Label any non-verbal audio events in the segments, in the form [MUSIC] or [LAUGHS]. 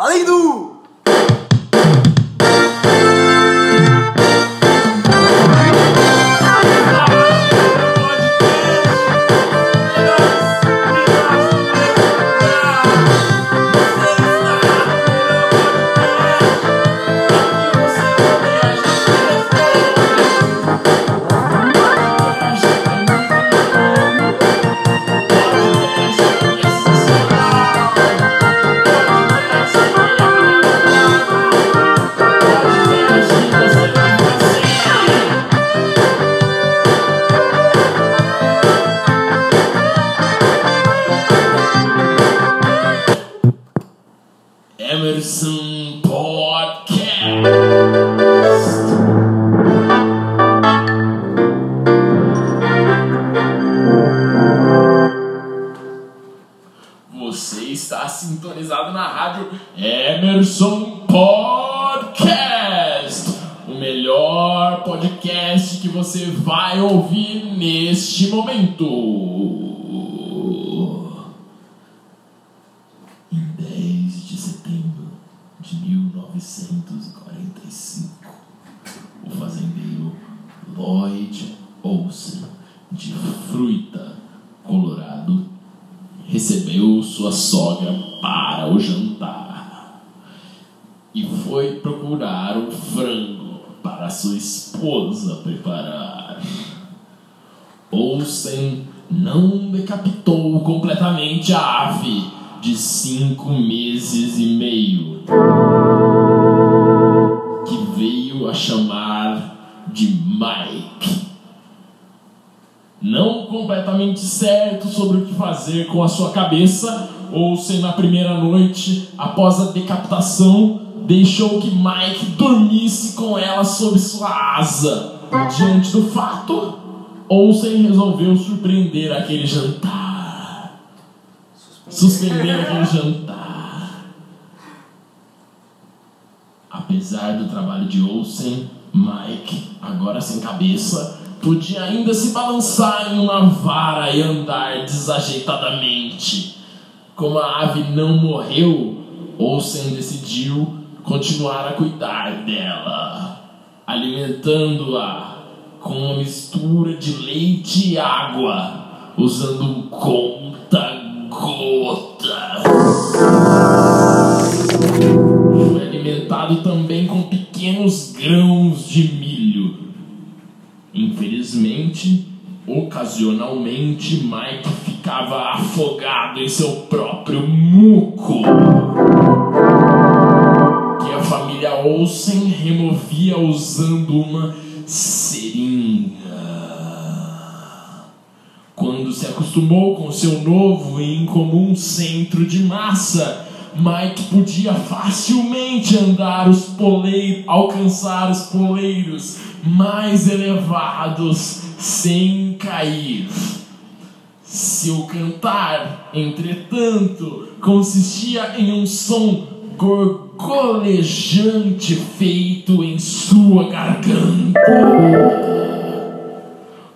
Valendo! Emerson Podcast. Você está sintonizado na rádio Emerson Podcast, o melhor podcast que você vai ouvir neste momento. 1945, o fazendeiro Lloyd Olsen, de Fruita, Colorado, recebeu sua sogra para o jantar e foi procurar um frango para sua esposa preparar. Olsen não decapitou completamente a ave de cinco meses e meio, veio a chamar de Mike. Não completamente certo sobre o que fazer com a sua cabeça, Olsen, na primeira noite, após a decapitação, deixou que Mike dormisse com ela sob sua asa. Diante do fato, Olsen resolveu surpreender aquele jantar. Suspender aquele jantar. Apesar do trabalho de Olsen, Mike, agora sem cabeça, podia ainda se balançar em uma vara e andar desajeitadamente. Como a ave não morreu, Olsen decidiu continuar a cuidar dela, alimentando-a com uma mistura de leite e água, usando um conta-gotas. Também com pequenos grãos de milho. Infelizmente, ocasionalmente, Mike ficava afogado em seu próprio muco que a família Olsen removia usando uma seringa. Quando se acostumou com seu novo e incomum centro de massa, Mike podia facilmente andar os poleiros, alcançar os poleiros mais elevados sem cair. Seu cantar, entretanto, consistia em um som gorgolejante feito em sua garganta.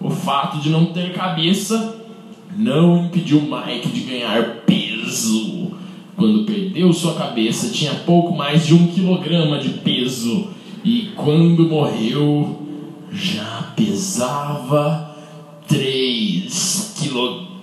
O fato de não ter cabeça não impediu Mike de ganhar peso. Quando perdeu sua cabeça, tinha pouco mais de um quilograma de peso. E quando morreu, já pesava três quilogramas.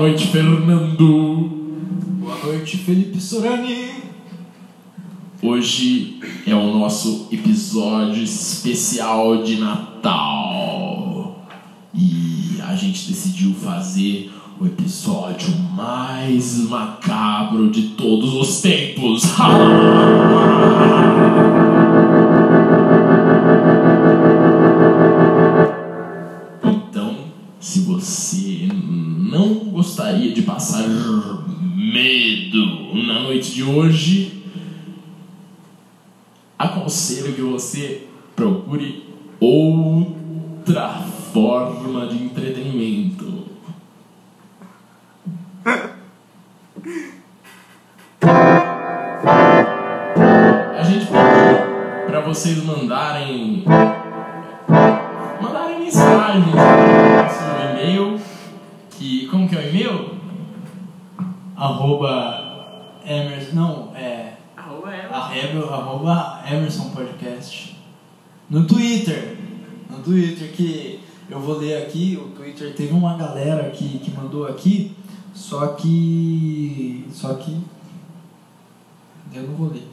Boa noite, Fernando. Boa noite, Felipe Sorani. Hoje é o nosso episódio especial de Natal. E a gente decidiu fazer o episódio mais macabro de todos os tempos. [LAUGHS] passar medo na noite de hoje, aconselho que você procure outra forma de entretenimento. Arroba Emerson. Não, é. Arroba. Arreba, arroba Emerson Podcast. No Twitter. No Twitter que eu vou ler aqui. O Twitter teve uma galera que, que mandou aqui. Só que. Só que. Eu não vou ler.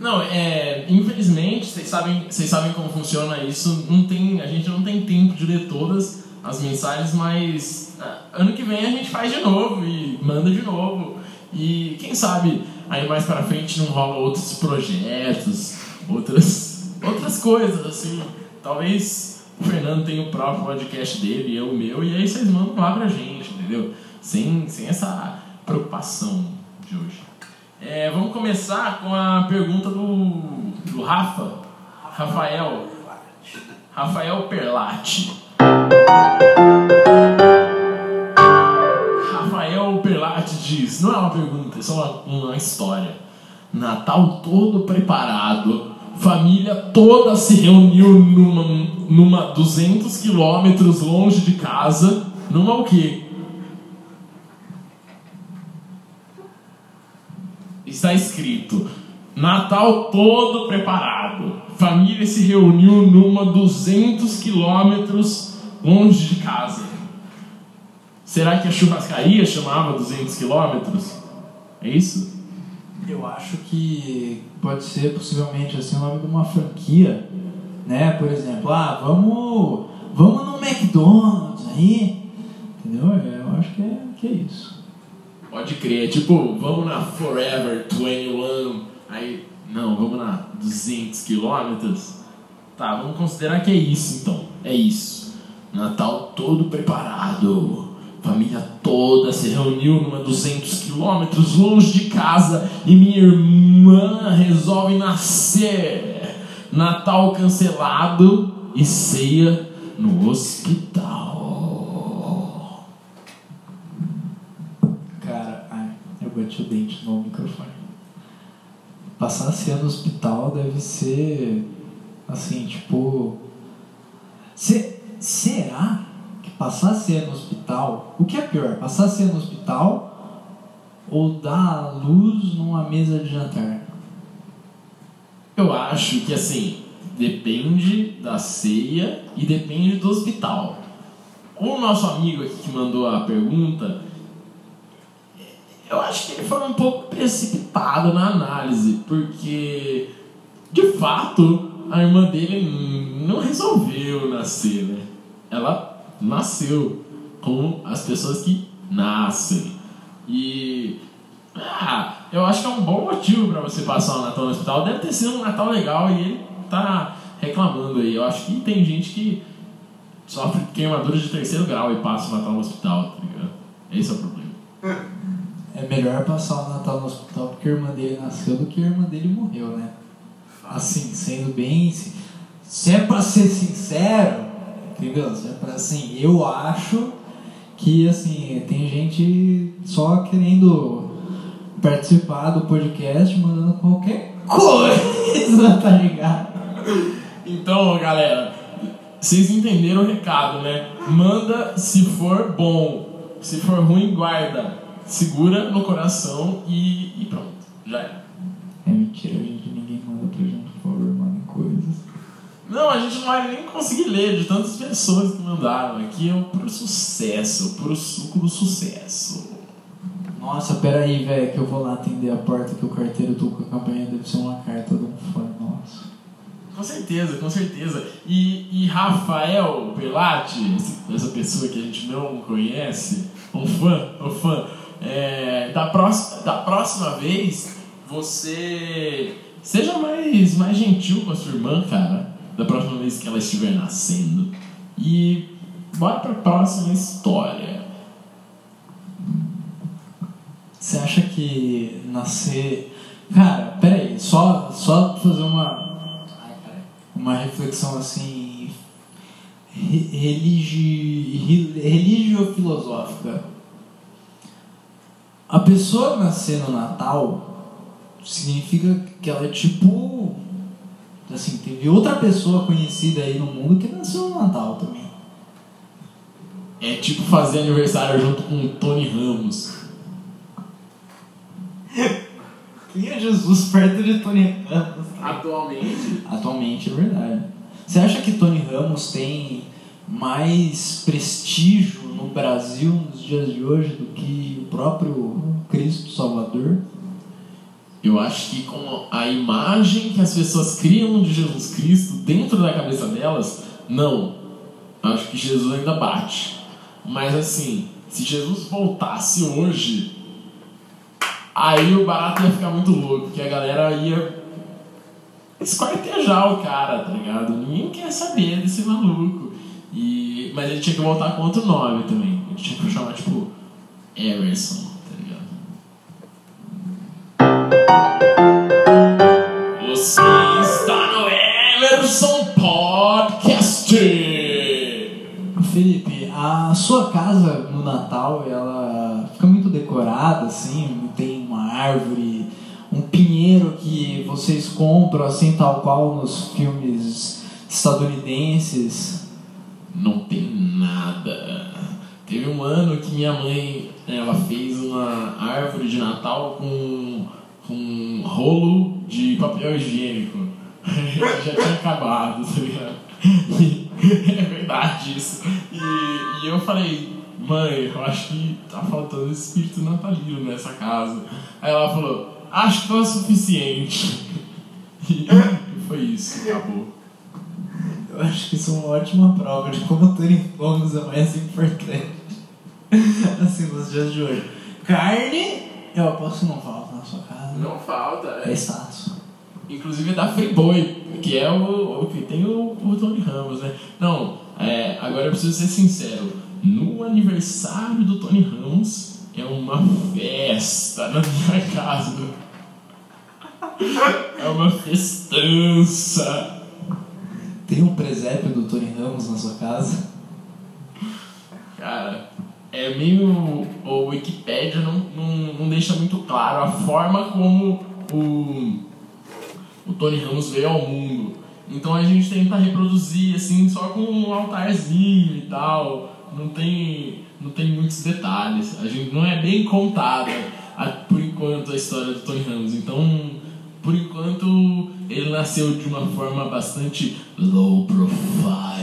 Não, é. Infelizmente, vocês sabem, vocês sabem como funciona isso. Não tem, a gente não tem tempo de ler todas as mensagens, mas ano que vem a gente faz de novo e manda de novo. E quem sabe aí mais pra frente não rola outros projetos, outras, outras coisas, assim. Talvez o Fernando tenha o próprio podcast dele, eu o meu, e aí vocês mandam lá pra gente, entendeu? Sem, sem essa preocupação de hoje. É, vamos começar com a pergunta do, do Rafa, Rafael, Rafael Perlatti. Diz, não é uma pergunta, é só uma, uma história. Natal todo preparado, família toda se reuniu numa, numa 200 quilômetros longe de casa, numa o quê? está escrito: Natal todo preparado. Família se reuniu numa 200 quilômetros longe de casa. Será que a churrascaria chamava 200 quilômetros? É isso? Eu acho que pode ser possivelmente assim o nome de uma franquia, né? Por exemplo, ah, vamos, vamos no McDonald's aí, entendeu? Eu acho que é, que é isso. Pode crer, tipo, vamos na Forever 21, aí, não, vamos na 200 quilômetros. Tá, vamos considerar que é isso então, é isso. Natal todo preparado, família toda se reuniu numa 200 quilômetros longe de casa e minha irmã resolve nascer. Natal cancelado e ceia no hospital. Cara, ai, eu bati o dente no microfone. Passar a ceia no hospital deve ser assim, tipo. Se, será passar a ceia no hospital. O que é pior? Passar a ceia no hospital ou dar a luz numa mesa de jantar? Eu acho que assim, depende da ceia e depende do hospital. O nosso amigo aqui que mandou a pergunta, eu acho que ele foi um pouco precipitado na análise, porque de fato a irmã dele não resolveu nascer, né? Ela nasceu com as pessoas que nascem. E ah, eu acho que é um bom motivo para você passar o Natal no hospital. Deve ter sido um Natal legal e ele tá reclamando aí. Eu acho que tem gente que sofre queimadura de terceiro grau e passa o Natal no hospital, tá ligado? Esse é o problema. É melhor passar o Natal no hospital porque a irmã dele nasceu do que a irmã dele morreu, né? Assim, sendo bem. Se é pra ser sincero, entendeu? Se é assim, eu acho que assim, tem gente só querendo participar do podcast, mandando qualquer coisa, [LAUGHS] tá ligado? Então, galera, vocês entenderam o recado, né? Manda se for bom, se for ruim, guarda. Segura no coração e, e pronto, já é. É mentira, gente. Não, a gente não vai nem conseguir ler de tantas pessoas que mandaram. Aqui é puro sucesso, o puro suco do sucesso. Nossa, peraí, velho, que eu vou lá atender a porta que o carteiro tô com a campanha deve ser uma carta de um fã, nossa. Com certeza, com certeza. E, e Rafael Pelati, essa pessoa que a gente não conhece, um fã, um fã, é, da, próxima, da próxima vez você seja mais, mais gentil com a sua irmã, cara. Da próxima vez que ela estiver nascendo. E bora pra próxima história. Você acha que nascer. Cara, peraí, só, só fazer uma. Uma reflexão assim. re- Religi, re- religio-filosófica. A pessoa nascer no Natal significa que ela é tipo. Assim, teve outra pessoa conhecida aí no mundo que nasceu no Natal também. É tipo fazer aniversário junto com o Tony Ramos. [LAUGHS] Quem é Jesus perto de Tony Ramos? Atualmente? Atualmente é verdade. Você acha que Tony Ramos tem mais prestígio no Brasil nos dias de hoje do que o próprio Cristo Salvador? Eu acho que com a imagem que as pessoas criam de Jesus Cristo dentro da cabeça delas, não. Acho que Jesus ainda bate. Mas assim, se Jesus voltasse hoje, aí o barato ia ficar muito louco, porque a galera ia esquartejar o cara, tá ligado? Ninguém quer saber desse maluco. E, mas ele tinha que voltar com outro nome também. Ele tinha que chamar, tipo, Emerson? Você está no Emerson Podcast! Felipe, a sua casa no Natal, ela fica muito decorada, assim, tem uma árvore, um pinheiro que vocês compram, assim, tal qual nos filmes estadunidenses. Não tem nada. Teve um ano que minha mãe ela fez uma árvore de Natal com, com um rolo de papel higiênico. [LAUGHS] Já tinha acabado, tá ligado? [LAUGHS] é verdade isso. E, e eu falei, mãe, eu acho que tá faltando espírito natalino nessa casa. Aí ela falou, acho que foi o suficiente. [LAUGHS] E foi isso, acabou. Eu acho que isso é uma ótima prova de como ter fomos é mais importante. assim, nos dias de hoje. Carne, eu que não falta na sua casa. Não falta, É status. Inclusive é da Friboi, que é o, o que tem o, o Tony Ramos, né? Não, é, agora eu preciso ser sincero. No aniversário do Tony Ramos é uma festa na minha casa. É uma festança. Tem um presépio do Tony Ramos na sua casa? Cara, é meio. O Wikipedia não, não, não deixa muito claro a forma como o, o Tony Ramos veio ao mundo. Então a gente tenta reproduzir assim, só com um altarzinho e tal. Não tem, não tem muitos detalhes. A gente não é bem contada a- por enquanto a história do Tony Ramos. Então, por enquanto, ele nasceu de uma forma bastante low profile.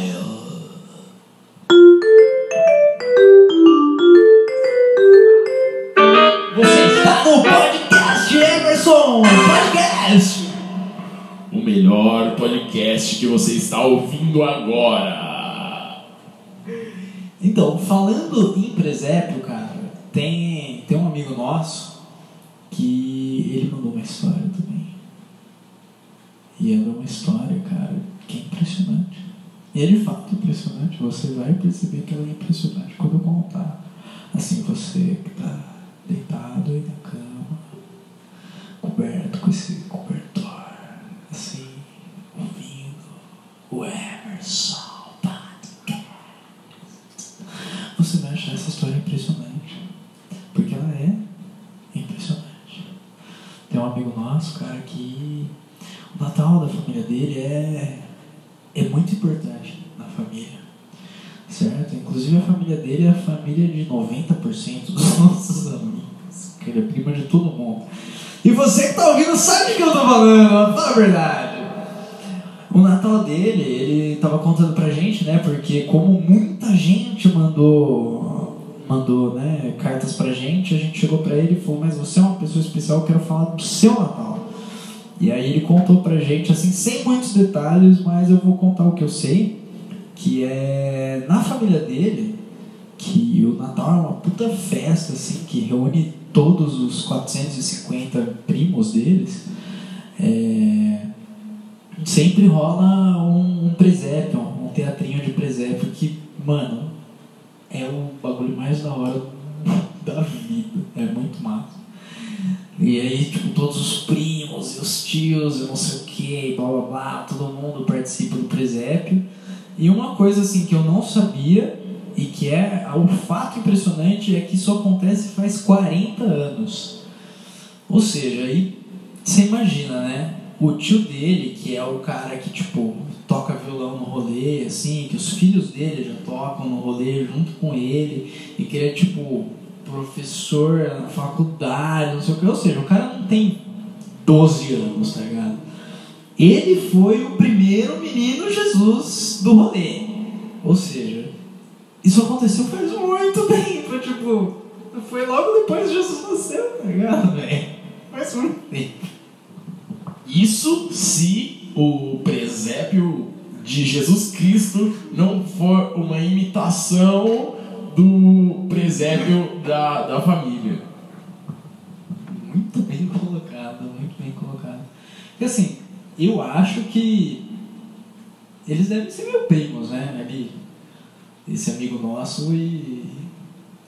Podcast que você está ouvindo agora. Então, falando em presépio, cara, tem, tem um amigo nosso que ele mandou uma história também. E é uma história, cara, que é impressionante. E é de fato impressionante, você vai perceber que ela é impressionante quando eu contar. Assim, você que tá deitado aí na cama, coberto nosso, cara, que o Natal da família dele é, é muito importante na família. Certo? Inclusive a família dele é a família de 90% dos [LAUGHS] nossos amigos. Que ele é prima de todo mundo. E você que tá ouvindo sabe o que eu tô falando, fala a verdade. O Natal dele, ele tava contando pra gente, né? Porque como muita gente mandou, mandou, né, cartas pra gente, a gente chegou pra ele e falou, mas você é uma pessoa especial, eu quero falar do seu Natal. E aí ele contou pra gente, assim, sem muitos detalhes, mas eu vou contar o que eu sei, que é na família dele, que o Natal é uma puta festa, assim, que reúne todos os 450 primos deles. É, sempre rola um, um presépio, um teatrinho de presépio que, mano, é o bagulho mais da hora [LAUGHS] da vida. É muito massa. E aí, tipo, todos os primos e os tios e não sei o que, blá blá blá, todo mundo participa do presépio. E uma coisa assim que eu não sabia e que é o fato impressionante é que isso acontece faz 40 anos. Ou seja, aí você imagina, né? O tio dele, que é o cara que tipo toca violão no rolê, assim, que os filhos dele já tocam no rolê junto com ele, e que ele é tipo professor na faculdade, não sei o que, ou seja, o cara não tem 12 anos, tá ligado? Ele foi o primeiro menino Jesus do rolê. Ou seja, isso aconteceu faz muito [LAUGHS] tempo, tipo, foi logo depois que Jesus nasceu, tá ligado, velho? Faz muito tempo. Isso se o presépio de Jesus Cristo não for uma imitação do presépio da, da família. Muito bem colocado, muito bem colocado. Porque assim, eu acho que eles devem ser meio primos, né? Ali, esse amigo nosso e,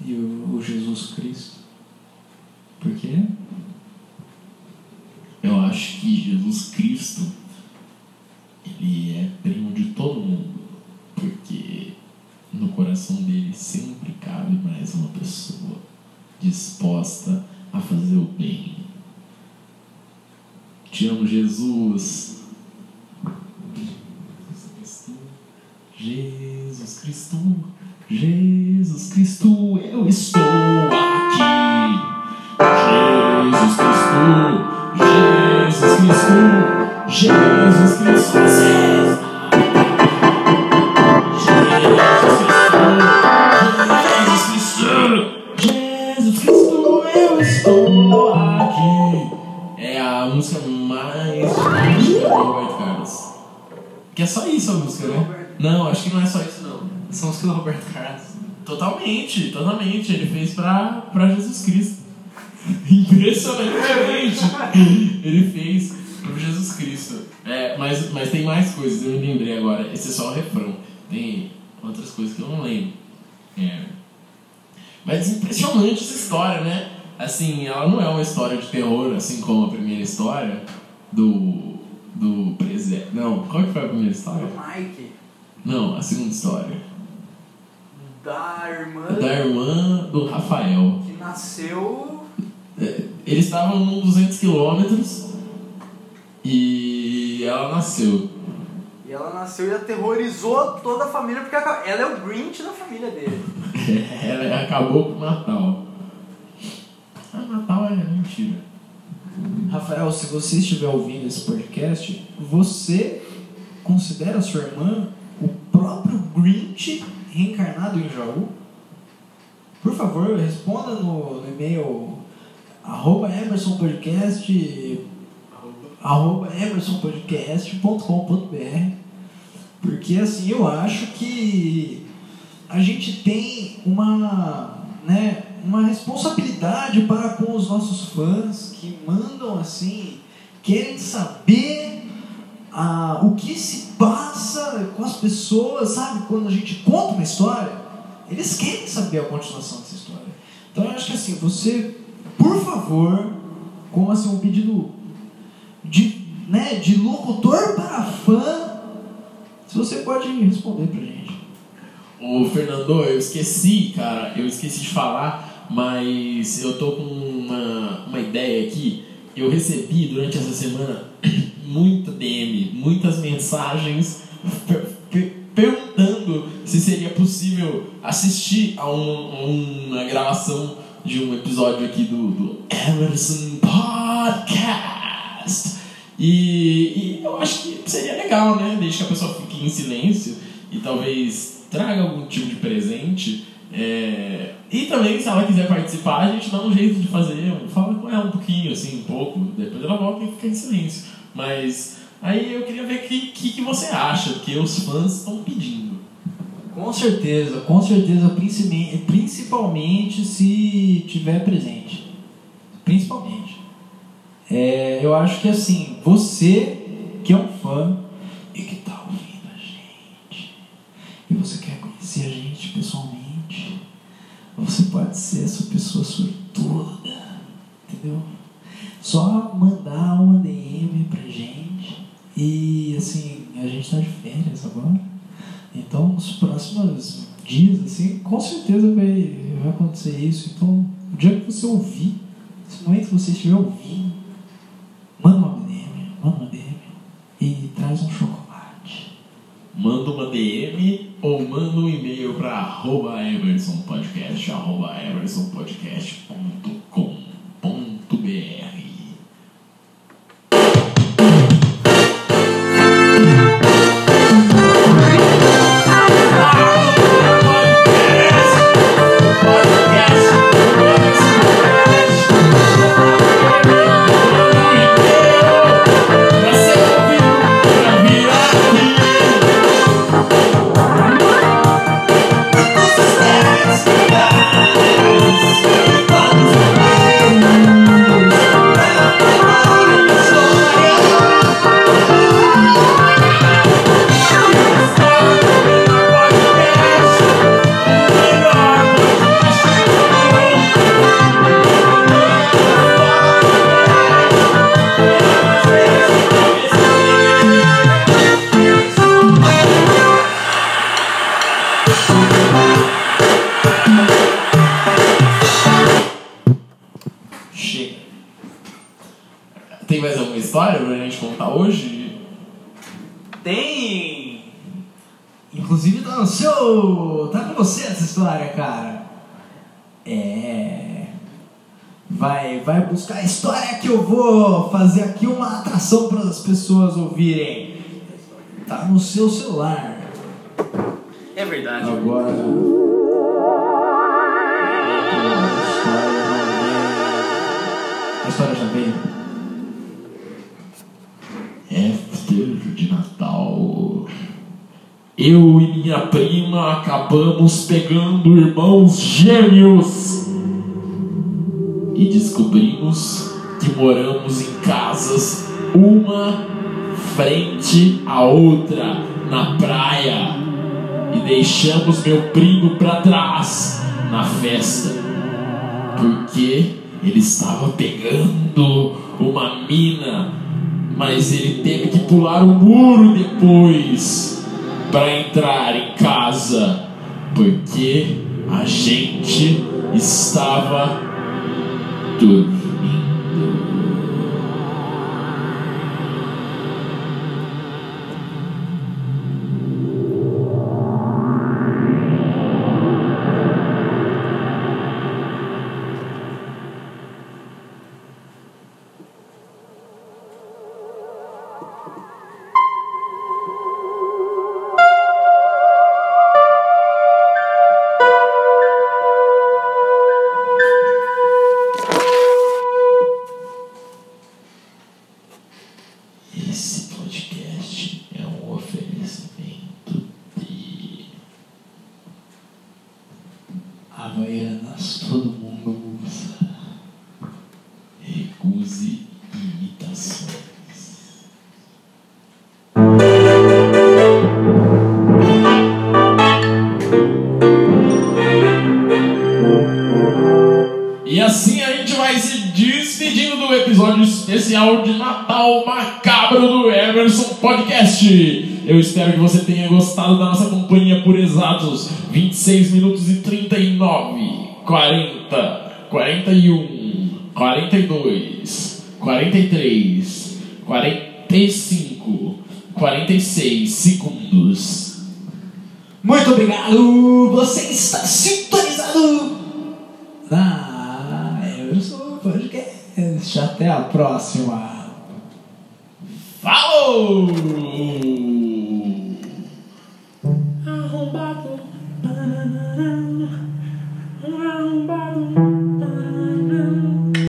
e o, o Jesus Cristo. Por quê? Eu acho que Jesus Cristo ele é primo de todo mundo, porque no coração dele sempre cabe mais uma pessoa disposta a fazer o bem. Te amo, Jesus. Jesus Cristo, Jesus Cristo, eu estou música, né? Não, acho que não é só isso não. São os que o Roberto Carlos. Totalmente, totalmente. Ele fez pra, pra Jesus Cristo. [LAUGHS] Impressionantemente. Ele fez pro Jesus Cristo. É, mas, mas tem mais coisas, eu me lembrei agora. Esse é só o refrão. Tem outras coisas que eu não lembro. É. Mas impressionante essa história, né? Assim, ela não é uma história de terror, assim como a primeira história do. Do presépio. Não, qual que foi a primeira história? Do Mike, Não, a segunda história. da irmã Da irmã do Rafael. que nasceu. É, Eles estavam num 200 quilômetros e ela nasceu. E ela nasceu e aterrorizou toda a família, porque ela é o Grinch da família dele. [LAUGHS] ela acabou com o Natal. Ah, Natal é mentira. Rafael, se você estiver ouvindo esse podcast, você considera sua irmã o próprio Grinch reencarnado em Jaú? Por favor, responda no, no e-mail arroba emersonpodcast arroba emersonpodcast.com.br porque assim, eu acho que a gente tem uma, né, uma responsabilidade para com os nossos fãs que mandam assim, querem saber ah, o que se passa com as pessoas, sabe? Quando a gente conta uma história, eles querem saber a continuação dessa história. Então eu acho que assim, você, por favor, como assim, um pedido de, né, de locutor para fã, se você pode responder pra gente. Ô Fernando, eu esqueci, cara, eu esqueci de falar, mas eu tô com uma, uma ideia aqui. Eu recebi durante essa semana [CLEARS THROAT] muita DM, muitas mensagens per- per- perguntando se seria possível assistir a, um- uma gravação de um episódio aqui do, do Emerson Podcast. E, e eu acho que seria legal, né? Desde que a pessoa fique em silêncio e talvez traga algum tipo de presente. É, E também, se ela quiser participar, a gente dá um jeito de fazer. Fala com ela um pouquinho, assim, um pouco. Depois ela volta e fica em silêncio. Mas aí eu queria ver o que, que, que você acha, porque os fãs estão pedindo. Com certeza, com certeza, principalmente, principalmente se tiver presente. Principalmente. É, eu acho que assim, você que é um fã e que está ouvindo a gente, e você quer conhecer a gente pessoalmente, você pode ser essa pessoa sortuda, entendeu? Só mandar uma DM pra gente e assim, a gente tá de férias agora. Então, nos próximos dias, assim, fazer isso. Então, o dia que você ouvir, nesse momento que você estiver ouvindo, manda uma DM, manda uma DM e traz um chocolate. Manda uma DM ou manda um e-mail para arroba emersonpodcast, arroba Chega. Tem mais alguma história pra gente contar hoje? Tem. Inclusive tá no seu. tá com você essa história, cara. É. Vai, vai buscar a história que eu vou fazer aqui uma atração para as pessoas ouvirem. Tá no seu celular. É verdade. Agora. A história já veio. After de Natal. Eu e minha prima acabamos pegando irmãos gêmeos e descobrimos que moramos em casas uma frente à outra na praia e deixamos meu primo para trás na festa porque ele estava pegando uma mina, mas ele teve que pular o muro depois para entrar em casa, porque a gente estava dormindo. Despedindo do episódio especial de Natal Macabro do Emerson Podcast. Eu espero que você tenha gostado da nossa companhia por exatos 26 minutos e 39, 40, 41, 42, 43, 45, 46 segundos. Muito obrigado! Você está sintonizado na podcast. Até a próxima. Falou! Arrombado.